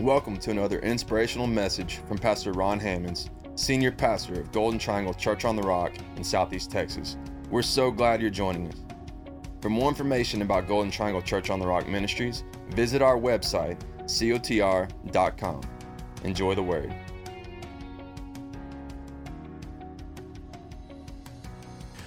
Welcome to another inspirational message from Pastor Ron Hammonds, Senior Pastor of Golden Triangle Church on the Rock in Southeast Texas. We're so glad you're joining us. For more information about Golden Triangle Church on the Rock Ministries, visit our website, cotr.com. Enjoy the word.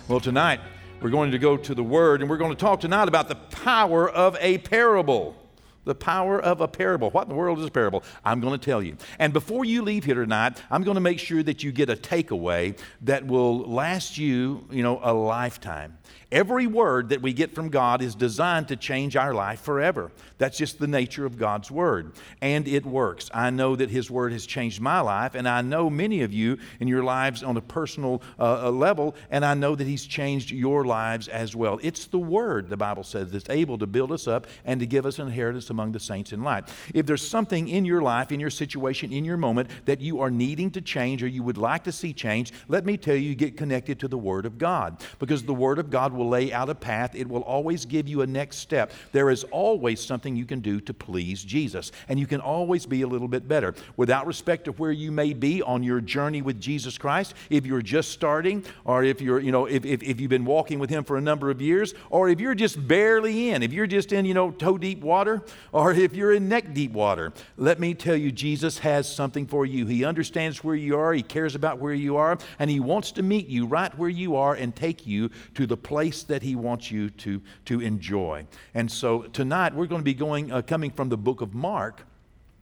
Well, tonight we're going to go to the Word and we're going to talk tonight about the power of a parable. The power of a parable. What in the world is a parable? I'm going to tell you. And before you leave here tonight, I'm going to make sure that you get a takeaway that will last you, you know, a lifetime. Every word that we get from God is designed to change our life forever. That's just the nature of God's word. And it works. I know that His word has changed my life, and I know many of you in your lives on a personal uh, level, and I know that He's changed your lives as well. It's the word, the Bible says, that's able to build us up and to give us an inheritance among the saints in light. If there's something in your life, in your situation, in your moment that you are needing to change or you would like to see change, let me tell you, get connected to the Word of God because the Word of God will lay out a path. It will always give you a next step. There is always something you can do to please Jesus, and you can always be a little bit better. Without respect to where you may be on your journey with Jesus Christ, if you're just starting, or if you're, you know, if, if, if you've been walking with Him for a number of years, or if you're just barely in, if you're just in, you know, toe deep water, or if you're in neck deep water, let me tell you, Jesus has something for you. He understands where you are, He cares about where you are, and He wants to meet you right where you are and take you to the place that He wants you to, to enjoy. And so tonight we're going to be going, uh, coming from the book of Mark.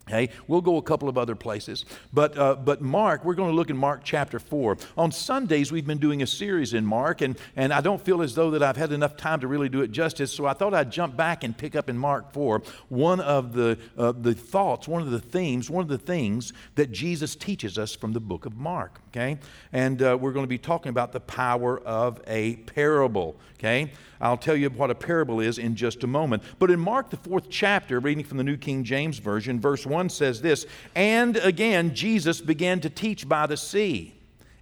Okay, we'll go a couple of other places, but uh, but Mark, we're going to look in Mark chapter four. On Sundays, we've been doing a series in Mark, and and I don't feel as though that I've had enough time to really do it justice. So I thought I'd jump back and pick up in Mark four one of the uh, the thoughts, one of the themes, one of the things that Jesus teaches us from the book of Mark. Okay, and uh, we're going to be talking about the power of a parable. Okay, I'll tell you what a parable is in just a moment. But in Mark, the fourth chapter, reading from the New King James Version, verse 1 says this And again, Jesus began to teach by the sea.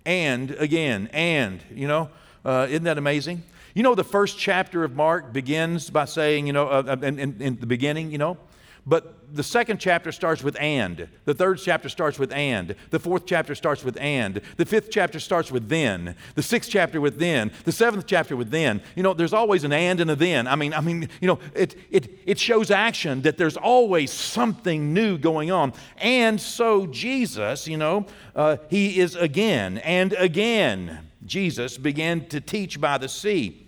And again, and, you know, uh, isn't that amazing? You know, the first chapter of Mark begins by saying, you know, uh, in, in, in the beginning, you know, but the second chapter starts with and. The third chapter starts with and. The fourth chapter starts with and. The fifth chapter starts with then. The sixth chapter with then. The seventh chapter with then. You know, there's always an and and a then. I mean, I mean, you know, it, it, it shows action that there's always something new going on. And so Jesus, you know, uh, he is again and again. Jesus began to teach by the sea.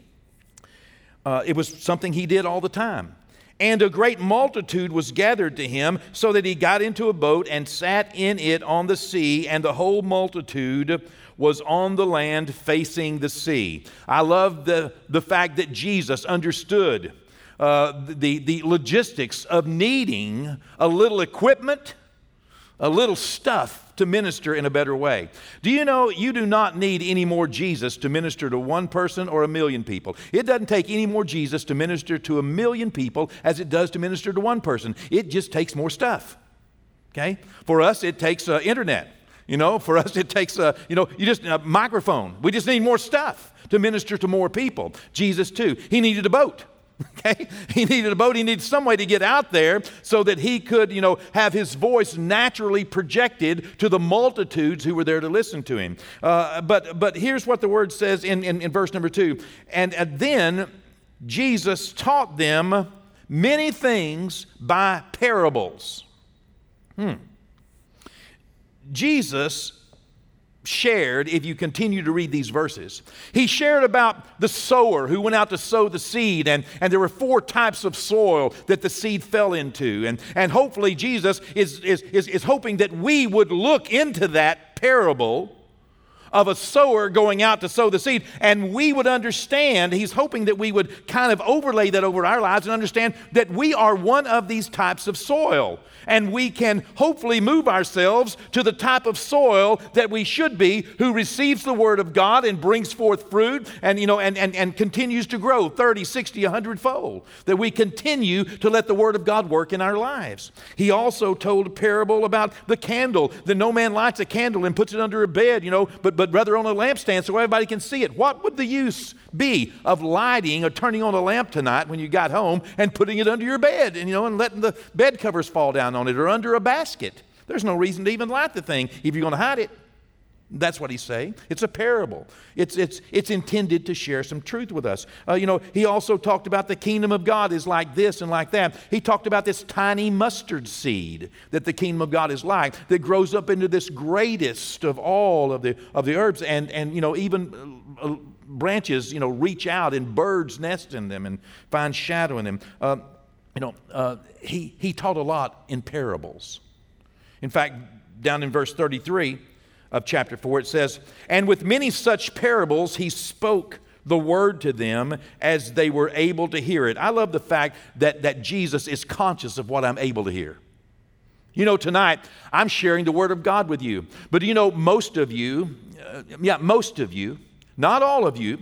Uh, it was something he did all the time. And a great multitude was gathered to him, so that he got into a boat and sat in it on the sea, and the whole multitude was on the land facing the sea. I love the, the fact that Jesus understood uh, the, the logistics of needing a little equipment, a little stuff to minister in a better way. Do you know you do not need any more Jesus to minister to one person or a million people? It doesn't take any more Jesus to minister to a million people as it does to minister to one person. It just takes more stuff. Okay? For us, it takes uh, internet. You know, for us, it takes a, you know, you just a microphone. We just need more stuff to minister to more people. Jesus, too, he needed a boat. Okay? He needed a boat. He needed some way to get out there so that he could, you know, have his voice naturally projected to the multitudes who were there to listen to him. Uh, but, but here's what the word says in, in, in verse number two. And, and then Jesus taught them many things by parables. Hmm. Jesus shared, if you continue to read these verses, he shared about the sower who went out to sow the seed, and, and there were four types of soil that the seed fell into. And, and hopefully, Jesus is, is, is, is hoping that we would look into that parable of a sower going out to sow the seed. And we would understand, he's hoping that we would kind of overlay that over our lives and understand that we are one of these types of soil. And we can hopefully move ourselves to the type of soil that we should be, who receives the word of God and brings forth fruit and, you know, and, and, and continues to grow 30, 60, 100 fold. That we continue to let the word of God work in our lives. He also told a parable about the candle, that no man lights a candle and puts it under a bed, you know, but, but but rather on a lampstand so everybody can see it. What would the use be of lighting or turning on a lamp tonight when you got home and putting it under your bed and, you know, and letting the bed covers fall down on it or under a basket? There's no reason to even light the thing if you're going to hide it. That's what he's saying. It's a parable. It's, it's, it's intended to share some truth with us. Uh, you know, he also talked about the kingdom of God is like this and like that. He talked about this tiny mustard seed that the kingdom of God is like, that grows up into this greatest of all of the, of the herbs. And, and, you know, even uh, branches, you know, reach out and birds nest in them and find shadow in them. Uh, you know, uh, he, he taught a lot in parables. In fact, down in verse 33, of chapter 4, it says, And with many such parables he spoke the word to them as they were able to hear it. I love the fact that, that Jesus is conscious of what I'm able to hear. You know, tonight I'm sharing the word of God with you. But you know, most of you, uh, yeah, most of you, not all of you,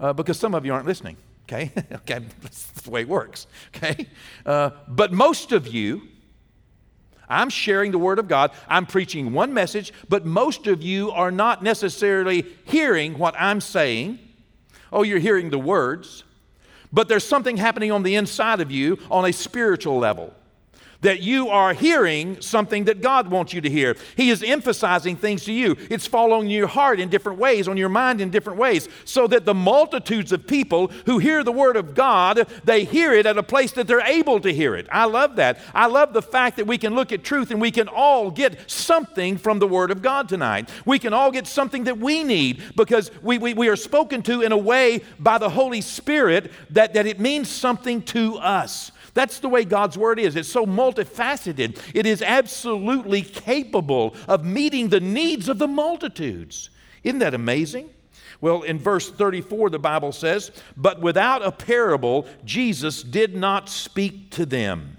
uh, because some of you aren't listening, okay? okay, that's the way it works, okay? Uh, but most of you, I'm sharing the Word of God. I'm preaching one message, but most of you are not necessarily hearing what I'm saying. Oh, you're hearing the words, but there's something happening on the inside of you on a spiritual level that you are hearing something that God wants you to hear. He is emphasizing things to you. It's following your heart in different ways, on your mind in different ways, so that the multitudes of people who hear the Word of God, they hear it at a place that they're able to hear it. I love that. I love the fact that we can look at truth and we can all get something from the Word of God tonight. We can all get something that we need because we, we, we are spoken to in a way by the Holy Spirit that, that it means something to us. That's the way God's Word is. It's so multifaceted, it is absolutely capable of meeting the needs of the multitudes. Isn't that amazing? Well, in verse 34, the Bible says, But without a parable, Jesus did not speak to them.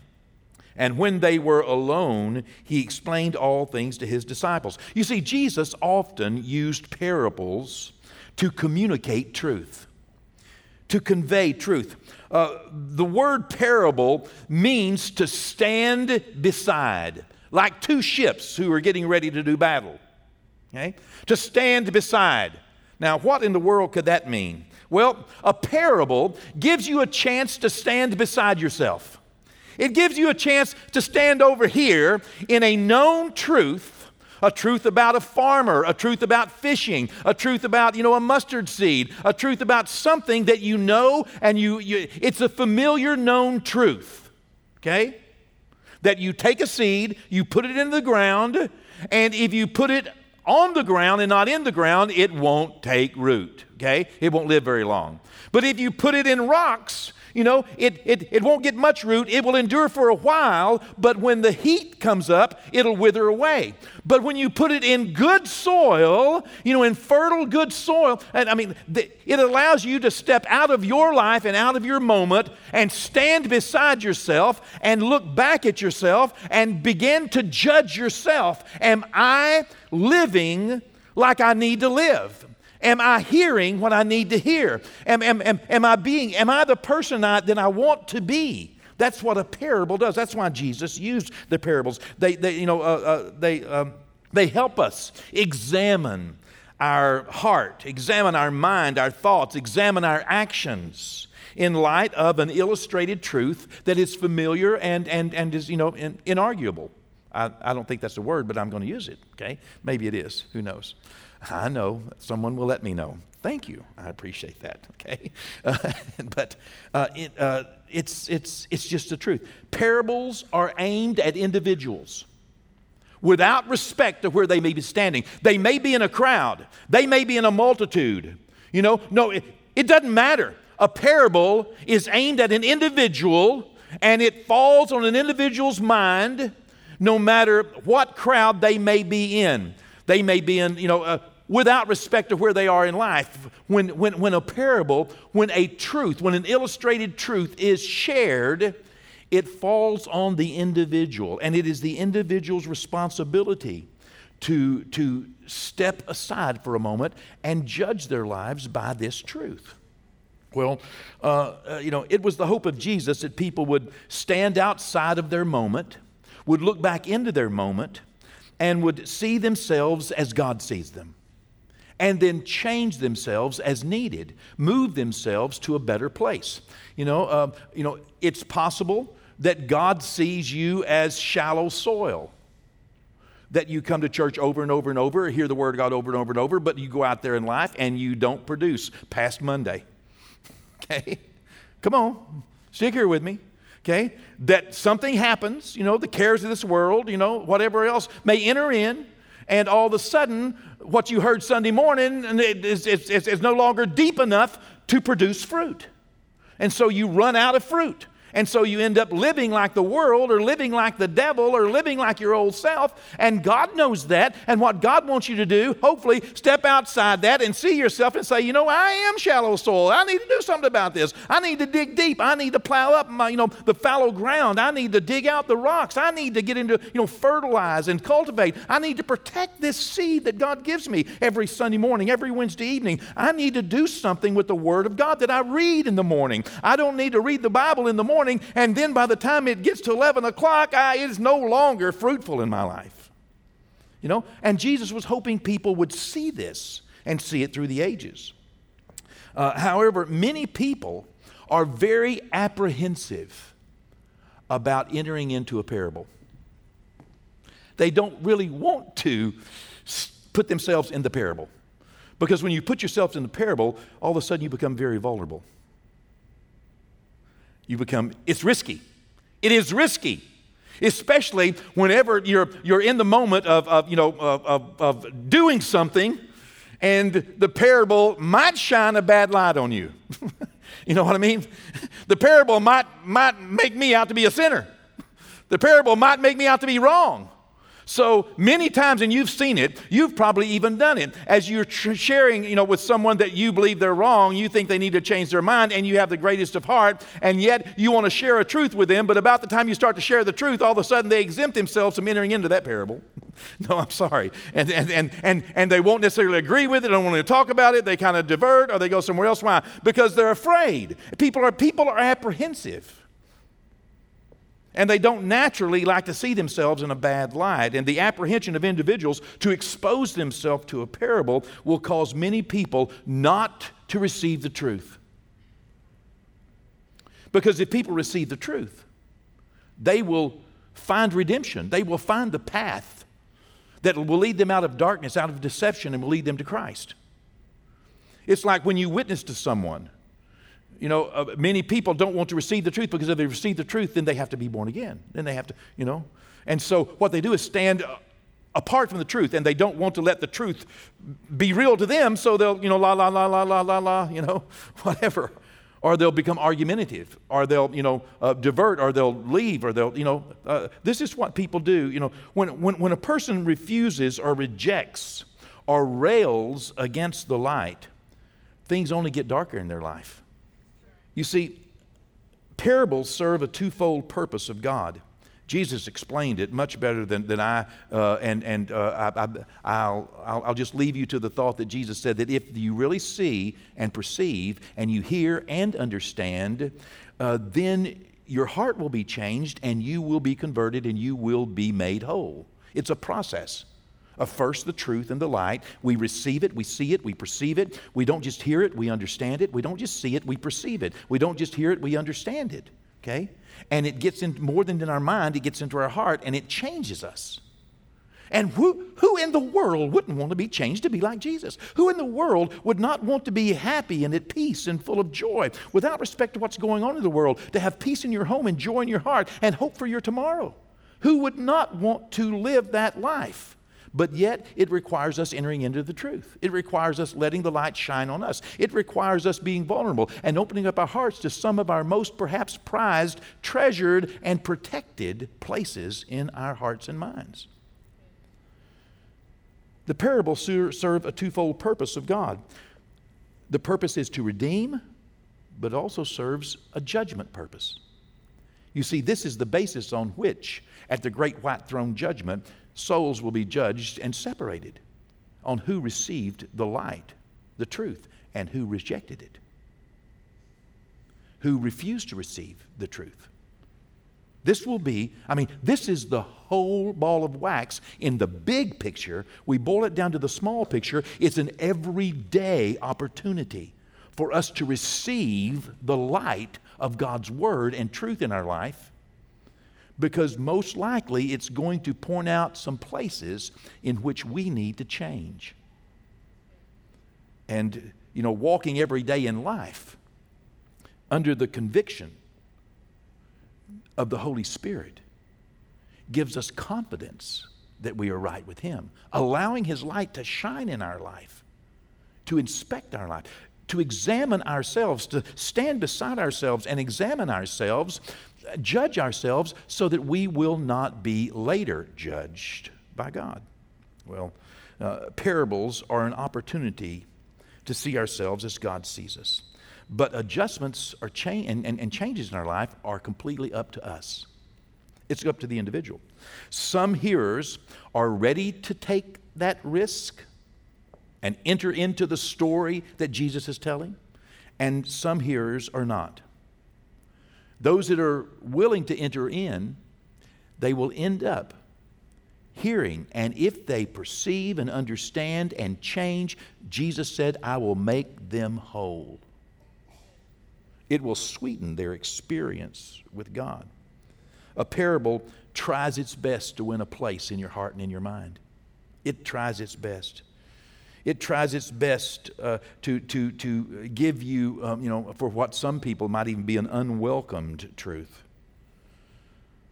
And when they were alone, he explained all things to his disciples. You see, Jesus often used parables to communicate truth, to convey truth. Uh, the word parable means to stand beside, like two ships who are getting ready to do battle. Okay? To stand beside. Now, what in the world could that mean? Well, a parable gives you a chance to stand beside yourself. It gives you a chance to stand over here in a known truth a truth about a farmer, a truth about fishing, a truth about, you know, a mustard seed, a truth about something that you know and you, you it's a familiar known truth. Okay? That you take a seed, you put it in the ground, and if you put it on the ground and not in the ground, it won't take root. Okay? It won't live very long. But if you put it in rocks, you know, it, it, it won't get much root. It will endure for a while, but when the heat comes up, it'll wither away. But when you put it in good soil, you know, in fertile, good soil, and I mean, the, it allows you to step out of your life and out of your moment and stand beside yourself and look back at yourself and begin to judge yourself. Am I living like I need to live? Am I hearing what I need to hear? Am, am, am, am I being, am I the person I, that I want to be? That's what a parable does. That's why Jesus used the parables. They, they you know, uh, uh, they, um, they help us examine our heart, examine our mind, our thoughts, examine our actions in light of an illustrated truth that is familiar and, and, and is, you know, in, inarguable. I, I don't think that's a word, but I'm going to use it, okay? Maybe it is. Who knows? I know. Someone will let me know. Thank you. I appreciate that. Okay, uh, but uh, it, uh, it's it's it's just the truth. Parables are aimed at individuals without respect to where they may be standing. They may be in a crowd. They may be in a multitude. You know, no, it, it doesn't matter. A parable is aimed at an individual, and it falls on an individual's mind, no matter what crowd they may be in. They may be in, you know, without respect to where they are in life. When, when, when a parable, when a truth, when an illustrated truth is shared, it falls on the individual. And it is the individual's responsibility to, to step aside for a moment and judge their lives by this truth. Well, uh, uh, you know, it was the hope of Jesus that people would stand outside of their moment, would look back into their moment, and would see themselves as God sees them. And then change themselves as needed, move themselves to a better place. You know, uh, you know, it's possible that God sees you as shallow soil. That you come to church over and over and over, hear the word of God over and over and over, but you go out there in life and you don't produce past Monday. Okay? Come on, stick here with me. Okay? That something happens, you know, the cares of this world, you know, whatever else may enter in, and all of a sudden, what you heard Sunday morning is, is, is, is no longer deep enough to produce fruit. And so you run out of fruit. And so you end up living like the world or living like the devil or living like your old self. And God knows that. And what God wants you to do, hopefully, step outside that and see yourself and say, you know, I am shallow soil. I need to do something about this. I need to dig deep. I need to plow up my, you know, the fallow ground. I need to dig out the rocks. I need to get into, you know, fertilize and cultivate. I need to protect this seed that God gives me every Sunday morning, every Wednesday evening. I need to do something with the Word of God that I read in the morning. I don't need to read the Bible in the morning morning, and then by the time it gets to 11 o'clock, I, it is no longer fruitful in my life. You know? And Jesus was hoping people would see this and see it through the ages. Uh, however, many people are very apprehensive about entering into a parable. They don't really want to put themselves in the parable. Because when you put yourself in the parable, all of a sudden you become very vulnerable you become, it's risky. It is risky, especially whenever you're, you're in the moment of, of you know, of, of, of doing something and the parable might shine a bad light on you. you know what I mean? The parable might, might make me out to be a sinner. The parable might make me out to be wrong. So many times, and you've seen it, you've probably even done it. As you're tr- sharing, you know, with someone that you believe they're wrong, you think they need to change their mind, and you have the greatest of heart, and yet you want to share a truth with them. But about the time you start to share the truth, all of a sudden they exempt themselves from entering into that parable. no, I'm sorry, and and and and and they won't necessarily agree with it. Don't want to talk about it. They kind of divert, or they go somewhere else. Why? Because they're afraid. People are people are apprehensive. And they don't naturally like to see themselves in a bad light. And the apprehension of individuals to expose themselves to a parable will cause many people not to receive the truth. Because if people receive the truth, they will find redemption, they will find the path that will lead them out of darkness, out of deception, and will lead them to Christ. It's like when you witness to someone you know, uh, many people don't want to receive the truth because if they receive the truth, then they have to be born again. Then they have to, you know. And so what they do is stand uh, apart from the truth and they don't want to let the truth be real to them, so they'll, you know, la, la, la, la, la, la, la, you know, whatever. Or they'll become argumentative, or they'll, you know, uh, divert, or they'll leave, or they'll, you know, uh, this is what people do. You know, when, when, when a person refuses or rejects or rails against the light, things only get darker in their life. You see, parables serve a twofold purpose of God. Jesus explained it much better than, than I, uh, and, and uh, I, will I'll, I'll just leave you to the thought that Jesus said that if you really see and perceive, and you hear and understand, uh, then your heart will be changed, and you will be converted, and you will be made whole. It's a process of first the truth and the light. We receive it, we see it, we perceive it. We don't just hear it, we understand it. We don't just see it, we perceive it. We don't just hear it, we understand it. Okay? And it gets in more than in our mind, it gets into our heart and it changes us. And who, who in the world wouldn't want to be changed to be like Jesus? Who in the world would not want to be happy and at peace and full of joy without respect to what's going on in the world? To have peace in your home and joy in your heart and hope for your tomorrow? Who would not want to live that life? But yet, it requires us entering into the truth. It requires us letting the light shine on us. It requires us being vulnerable and opening up our hearts to some of our most perhaps prized, treasured, and protected places in our hearts and minds. The parables serve a twofold purpose of God. The purpose is to redeem, but also serves a judgment purpose. You see, this is the basis on which, at the great white throne judgment, souls will be judged and separated on who received the light, the truth, and who rejected it, who refused to receive the truth. This will be, I mean, this is the whole ball of wax in the big picture. We boil it down to the small picture. It's an everyday opportunity for us to receive the light of God's Word and truth in our life because most likely it's going to point out some places in which we need to change. And, you know, walking every day in life under the conviction of the Holy Spirit gives us confidence that we are right with Him, allowing His light to shine in our life, to inspect our life, to examine ourselves, to stand beside ourselves and examine ourselves, judge ourselves, so that we will not be later judged by God. Well, uh, parables are an opportunity to see ourselves as God sees us. But adjustments are change and, and, and changes in our life are completely up to us. It's up to the individual. Some hearers are ready to take that risk and enter into the story that Jesus is telling, and some hearers are not. Those that are willing to enter in, they will end up hearing. And if they perceive and understand and change, Jesus said, I will make them whole. It will sweeten their experience with God. A parable tries its best to win a place in your heart and in your mind. It tries its best. It tries its best uh, to, to, to give you, um, you know, for what some people might even be an unwelcomed truth.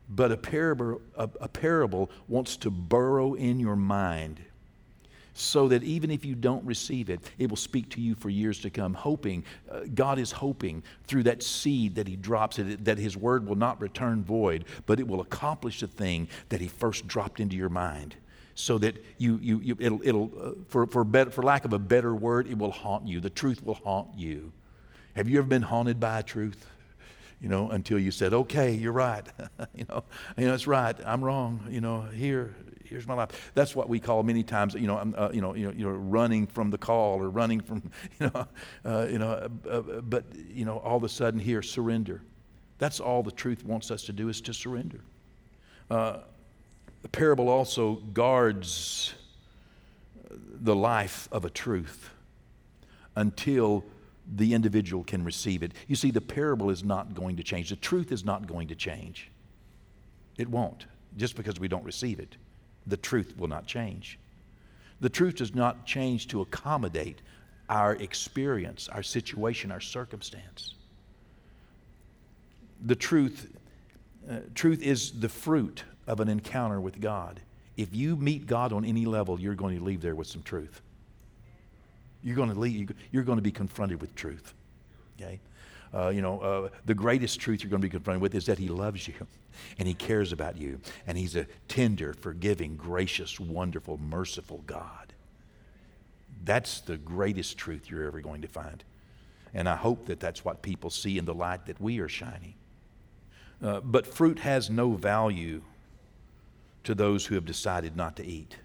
But a parable, a, a parable wants to burrow in your mind so that even if you don't receive it, it will speak to you for years to come. Hoping, uh, God is hoping through that seed that He drops, it, that His word will not return void, but it will accomplish the thing that He first dropped into your mind. So that you, you, you it'll, it'll uh, for, for, better, for lack of a better word, it will haunt you. The truth will haunt you. Have you ever been haunted by a truth? You know, until you said, okay, you're right. you know, you know, it's right. I'm wrong. You know, here, here's my life. That's what we call many times, you know, uh, you know, you know, you know, running from the call or running from, you know, uh, you know, uh, uh, but you know, all of a sudden here, surrender. That's all the truth wants us to do is to surrender. The parable also guards the life of a truth until the individual can receive it. You see, the parable is not going to change. The truth is not going to change. It won't, just because we don't receive it the truth will not change. The truth does not change to accommodate our experience, our situation, our circumstance. The truth, uh, truth is the fruit of an encounter with God. If you meet God on any level, you're going to leave there with some truth. You're going to leave, you're going to be confronted with truth. Okay? uh, you know, uh, the greatest truth you're going to be confronted with is that He loves you and He cares about you. And He's a tender, forgiving, gracious, wonderful, merciful God. That's the greatest truth you're ever going to find. And I hope that that's what people see in the light that we are shining. Uh, but fruit has no value to those who have decided not to eat.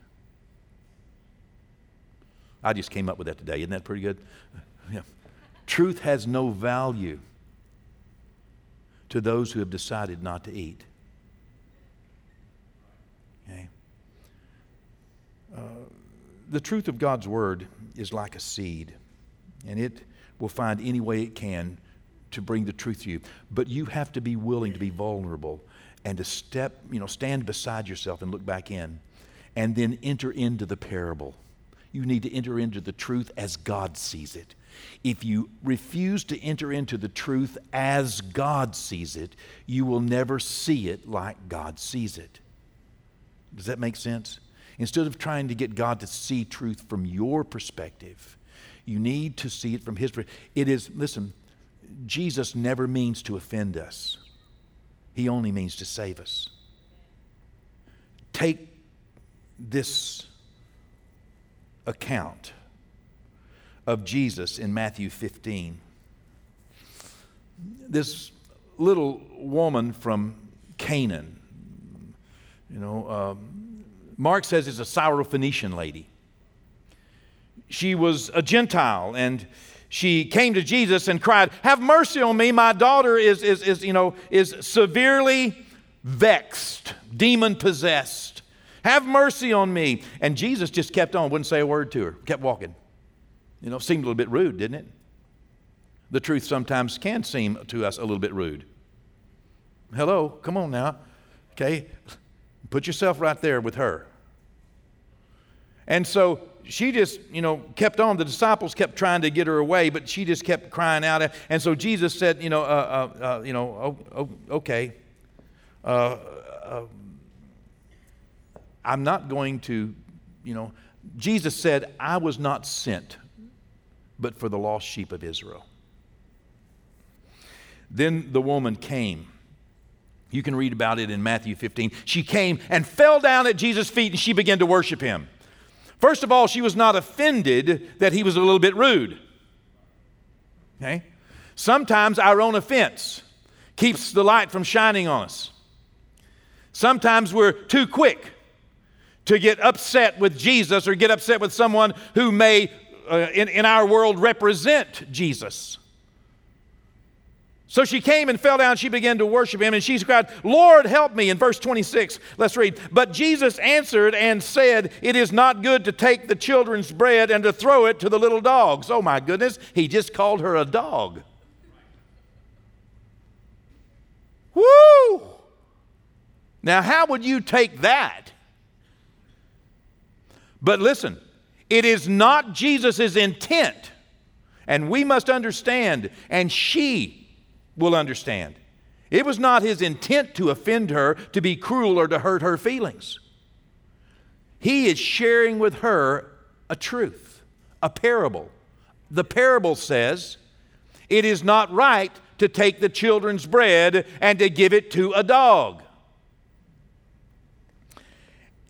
I just came up with that today. Isn't that pretty good? Yeah. Truth has no value to those who have decided not to eat. Okay? Uh, the truth of God's word is like a seed, and it will find any way it can to bring the truth to you. But you have to be willing to be vulnerable and to step, you know, stand beside yourself and look back in, and then enter into the parable. You need to enter into the truth as God sees it. If you refuse to enter into the truth as God sees it, you will never see it like God sees it. Does that make sense? Instead of trying to get God to see truth from your perspective, you need to see it from His perspective. It is, listen, Jesus never means to offend us, He only means to save us. Take this account of Jesus in Matthew 15. This little woman from Canaan, you know, um, Mark says is a Syrophoenician lady. She was a Gentile and she came to Jesus and cried, Have mercy on me. My daughter is, is, is, you know, is severely vexed, demon possessed. Have mercy on me. And Jesus just kept on, wouldn't say a word to her, kept walking. You know, seemed a little bit rude, didn't it? The truth sometimes can seem to us a little bit rude. Hello, come on now. Okay, put yourself right there with her. And so she just, you know, kept on. The disciples kept trying to get her away, but she just kept crying out. And so Jesus said, you know, uh, uh, uh, you know, oh, oh, okay. Uh, uh, I'm not going to, you know, Jesus said, I was not sent, but for the lost sheep of Israel. Then the woman came. You can read about it in Matthew 15. She came and fell down at Jesus' feet and she began to worship him. First of all, she was not offended that he was a little bit rude. Okay? Sometimes our own offense keeps the light from shining on us. Sometimes we're too quick to get upset with Jesus or get upset with someone who may, uh, in, in our world, represent Jesus. So she came and fell down. She began to worship him, and she cried, Lord, help me. In verse 26, let's read. But Jesus answered and said, It is not good to take the children's bread and to throw it to the little dogs. Oh, my goodness. He just called her a dog. Woo! Now, how would you take that? But listen, it is not Jesus' intent, and we must understand, and she will understand. It was not his intent to offend her, to be cruel, or to hurt her feelings. He is sharing with her a truth, a parable. The parable says, It is not right to take the children's bread and to give it to a dog.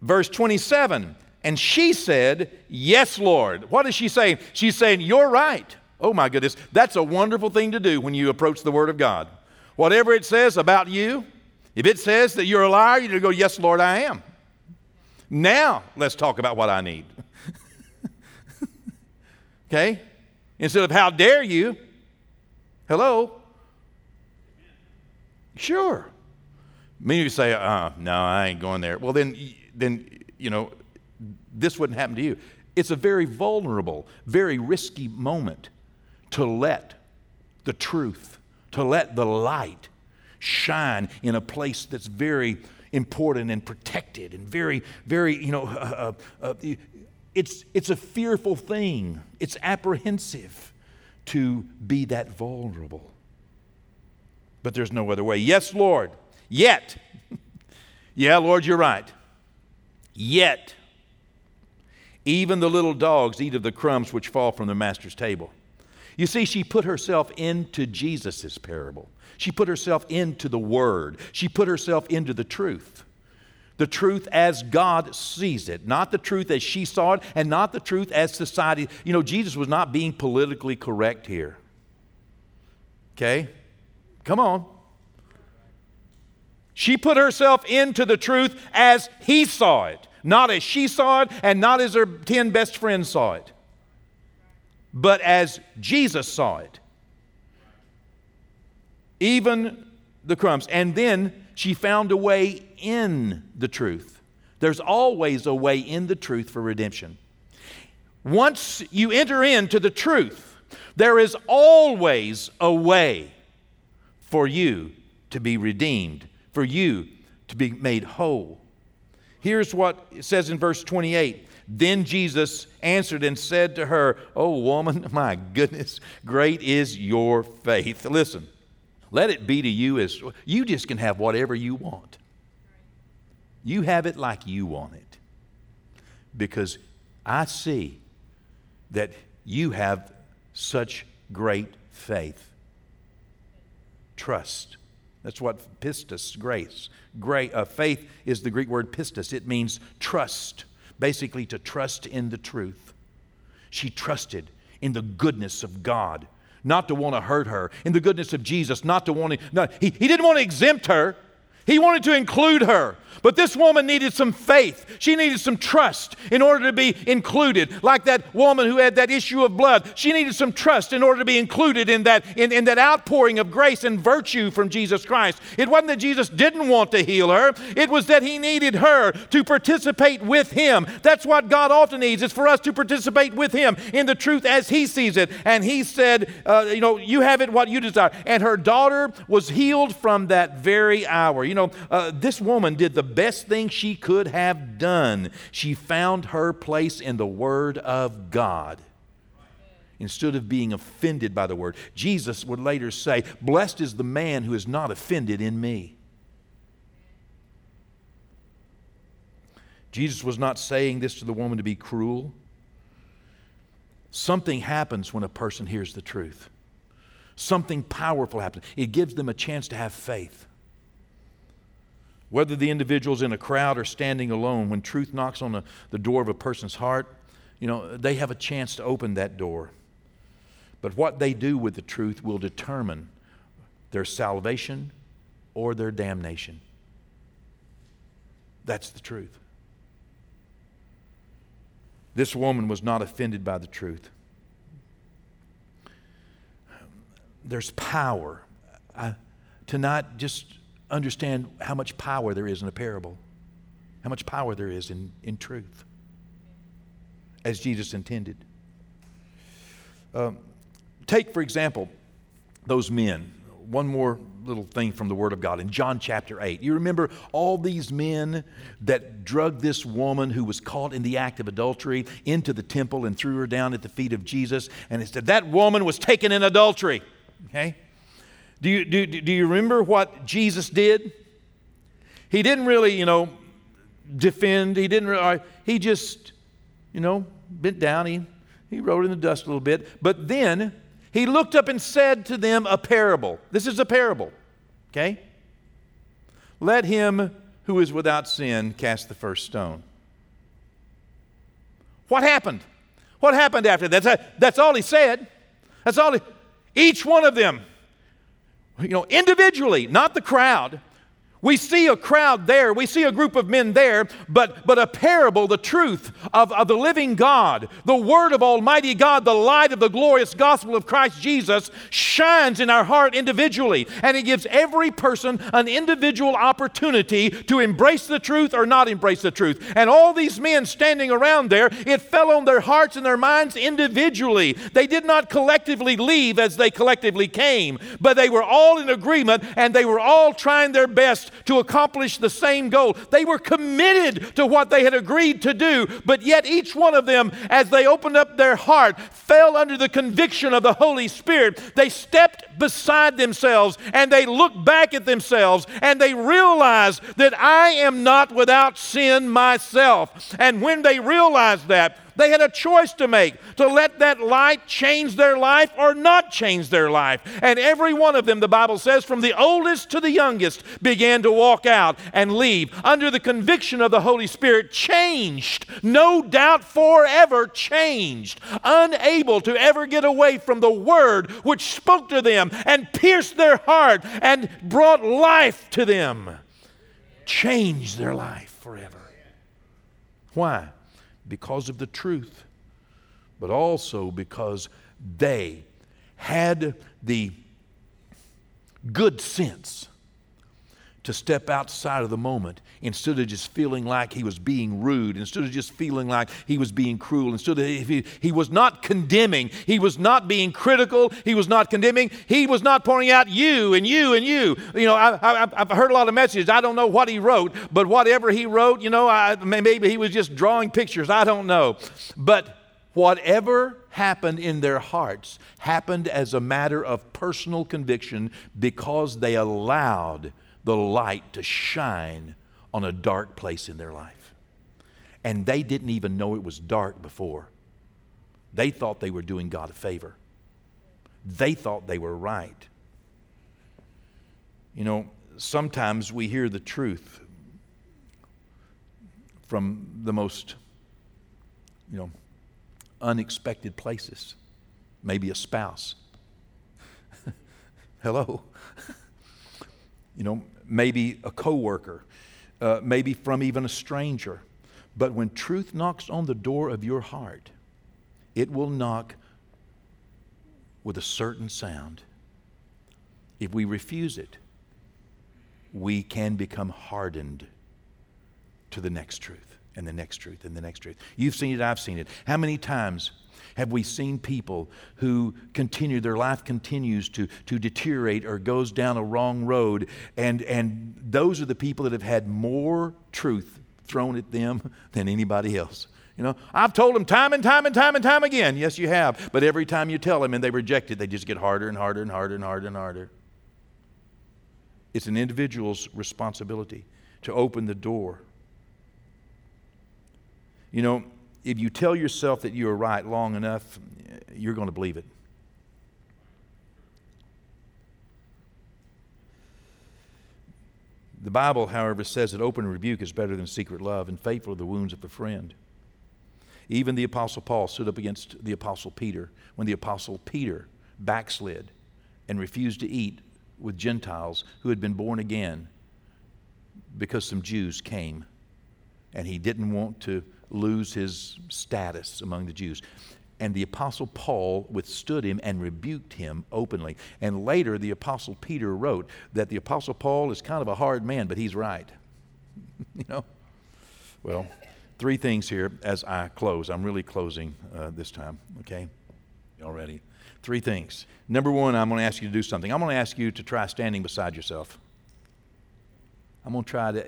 Verse 27 And she said, Yes, Lord. What is she saying? She's saying, You're right. Oh my goodness, that's a wonderful thing to do when you approach the Word of God. Whatever it says about you, if it says that you're a liar, you go, Yes, Lord, I am. Now let's talk about what I need. okay? Instead of how dare you, hello? Sure. Many of you say, uh, no, I ain't going there. Well, then, then, you know, this wouldn't happen to you. It's a very vulnerable, very risky moment to let the truth, to let the light shine in a place that's very important and protected and very, very, you know, uh, uh, uh, it's, it's a fearful thing. It's apprehensive to be that vulnerable. But there's no other way. Yes, Lord. Yet. yeah, Lord, you're right. Yet. Even the little dogs eat of the crumbs which fall from the master's table. You see, she put herself into Jesus' parable. She put herself into the Word. She put herself into the truth. The truth as God sees it, not the truth as she saw it, and not the truth as society. You know, Jesus was not being politically correct here. Okay? Come on. She put herself into the truth as he saw it, not as she saw it, and not as her 10 best friends saw it but as Jesus saw it. Even the crumbs. And then she found a way in the truth. There's always a way in the truth for redemption. Once you enter into the truth, there is always a way for you to be redeemed, for you to be made whole. Here's what it says in verse 28 then Jesus answered and said to her, Oh, woman, my goodness, great is your faith. Listen, let it be to you as you just can have whatever you want. You have it like you want it. Because I see that you have such great faith. Trust. That's what pistis, grace. Great, uh, faith is the Greek word pistis. It means trust basically to trust in the truth. She trusted in the goodness of God, not to want to hurt her, in the goodness of Jesus, not to want to, no, he, he didn't want to exempt her. He wanted to include her. But this woman needed some faith. She needed some trust in order to be included. Like that woman who had that issue of blood. She needed some trust in order to be included in that, in, in that outpouring of grace and virtue from Jesus Christ. It wasn't that Jesus didn't want to heal her, it was that he needed her to participate with him. That's what God often needs, is for us to participate with him in the truth as he sees it. And he said, uh, You know, you have it what you desire. And her daughter was healed from that very hour. You know, uh, this woman did the best thing she could have done. She found her place in the Word of God instead of being offended by the Word. Jesus would later say, Blessed is the man who is not offended in me. Jesus was not saying this to the woman to be cruel. Something happens when a person hears the truth. Something powerful happens. It gives them a chance to have faith. Whether the individual's in a crowd or standing alone, when truth knocks on the, the door of a person's heart, you know, they have a chance to open that door. But what they do with the truth will determine their salvation or their damnation. That's the truth. This woman was not offended by the truth. There's power. I, tonight, just understand how much power there is in a parable, how much power there is in, in truth, as Jesus intended. Um, take, for example, those men. One more little thing from the Word of God in John chapter 8. You remember all these men that drugged this woman who was caught in the act of adultery into the temple and threw her down at the feet of Jesus. And it said, That woman was taken in adultery. Okay? Do you, do, do you remember what Jesus did? He didn't really, you know, defend. He didn't really, uh, he just, you know, bent down. He, he wrote in the dust a little bit. But then he looked up and said to them a parable. This is a parable, okay? Let him who is without sin cast the first stone. What happened? What happened after that? That's, that's all he said. That's all he, each one of them you know, individually, not the crowd, we see a crowd there, we see a group of men there, but, but a parable, the truth of, of the living God, the Word of Almighty God, the light of the glorious gospel of Christ Jesus shines in our heart individually. And it gives every person an individual opportunity to embrace the truth or not embrace the truth. And all these men standing around there, it fell on their hearts and their minds individually. They did not collectively leave as they collectively came, but they were all in agreement and they were all trying their best to accomplish the same goal. They were committed to what they had agreed to do, but yet each one of them, as they opened up their heart, fell under the conviction of the Holy Spirit. They stepped beside themselves and they looked back at themselves and they realized that I am not without sin myself. And when they realized that, they had a choice to make to let that light change their life or not change their life. And every one of them, the Bible says, from the oldest to the youngest, began to walk out and leave under the conviction of the Holy Spirit, changed, no doubt forever changed, unable to ever get away from the word which spoke to them and pierced their heart and brought life to them. Changed their life forever. Why? Because of the truth, but also because they had the good sense to step outside of the moment instead of just feeling like he was being rude, instead of just feeling like he was being cruel, instead of he, he was not condemning, he was not being critical, he was not condemning, he was not pointing out you and you and you. You know, I, have heard a lot of messages. I don't know what he wrote, but whatever he wrote, you know, I, maybe he was just drawing pictures. I don't know. But whatever happened in their hearts happened as a matter of personal conviction because they allowed the light to shine on a dark place in their life. And they didn't even know it was dark before. They thought they were doing God a favor, they thought they were right. You know, sometimes we hear the truth from the most, you know, unexpected places. Maybe a spouse. Hello. You know, maybe a coworker, uh, maybe from even a stranger. But when truth knocks on the door of your heart, it will knock with a certain sound. If we refuse it, we can become hardened to the next truth and the next truth and the next truth. You've seen it, I've seen it. How many times have we seen people who continue, their life continues to, to deteriorate or goes down a wrong road? And, and those are the people that have had more truth thrown at them than anybody else. You know, I've told them time and time and time and time again. Yes, you have. But every time you tell them and they reject it, they just get harder and harder and harder and harder and harder. It's an individual's responsibility to open the door. You know, if you tell yourself that you are right long enough, you're going to believe it. The Bible, however, says that open rebuke is better than secret love, and faithful are the wounds of a friend. Even the Apostle Paul stood up against the Apostle Peter when the Apostle Peter backslid and refused to eat with Gentiles who had been born again because some Jews came and he didn't want to lose his status among the Jews. And the Apostle Paul withstood him and rebuked him openly. And later, the Apostle Peter wrote that the Apostle Paul is kind of a hard man, but he's right. you know? Well, three things here as I close. I'm really closing uh, this time, okay? Y'all ready? Three things. Number one, I'm going to ask you to do something. I'm going to ask you to try standing beside yourself. I'm going to try to,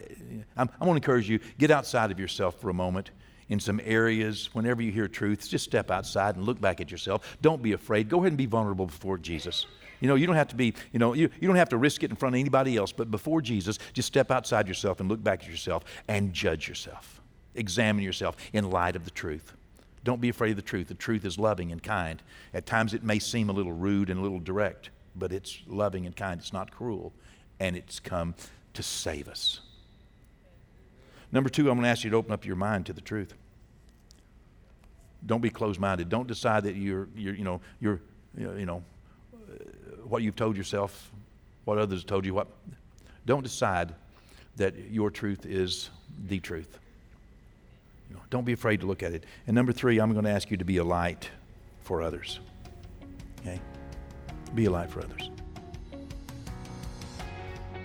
I'm, I'm going to encourage you, get outside of yourself for a moment in some areas. Whenever you hear truth, just step outside and look back at yourself. Don't be afraid. Go ahead and be vulnerable before Jesus. You know, you don't have to be, you know, you, you don't have to risk it in front of anybody else, but before Jesus, just step outside yourself and look back at yourself and judge yourself. Examine yourself in light of the truth. Don't be afraid of the truth. The truth is loving and kind. At times it may seem a little rude and a little direct, but it's loving and kind. It's not cruel, and it's come to save us. Number two, I'm going to ask you to open up your mind to the truth. Don't be closed-minded. Don't decide that you're, you're you know, you're, you know, what you've told yourself, what others have told you. What? Don't decide that your truth is the truth. You know, don't be afraid to look at it. And number three, I'm going to ask you to be a light for others. Okay? Be a light for others.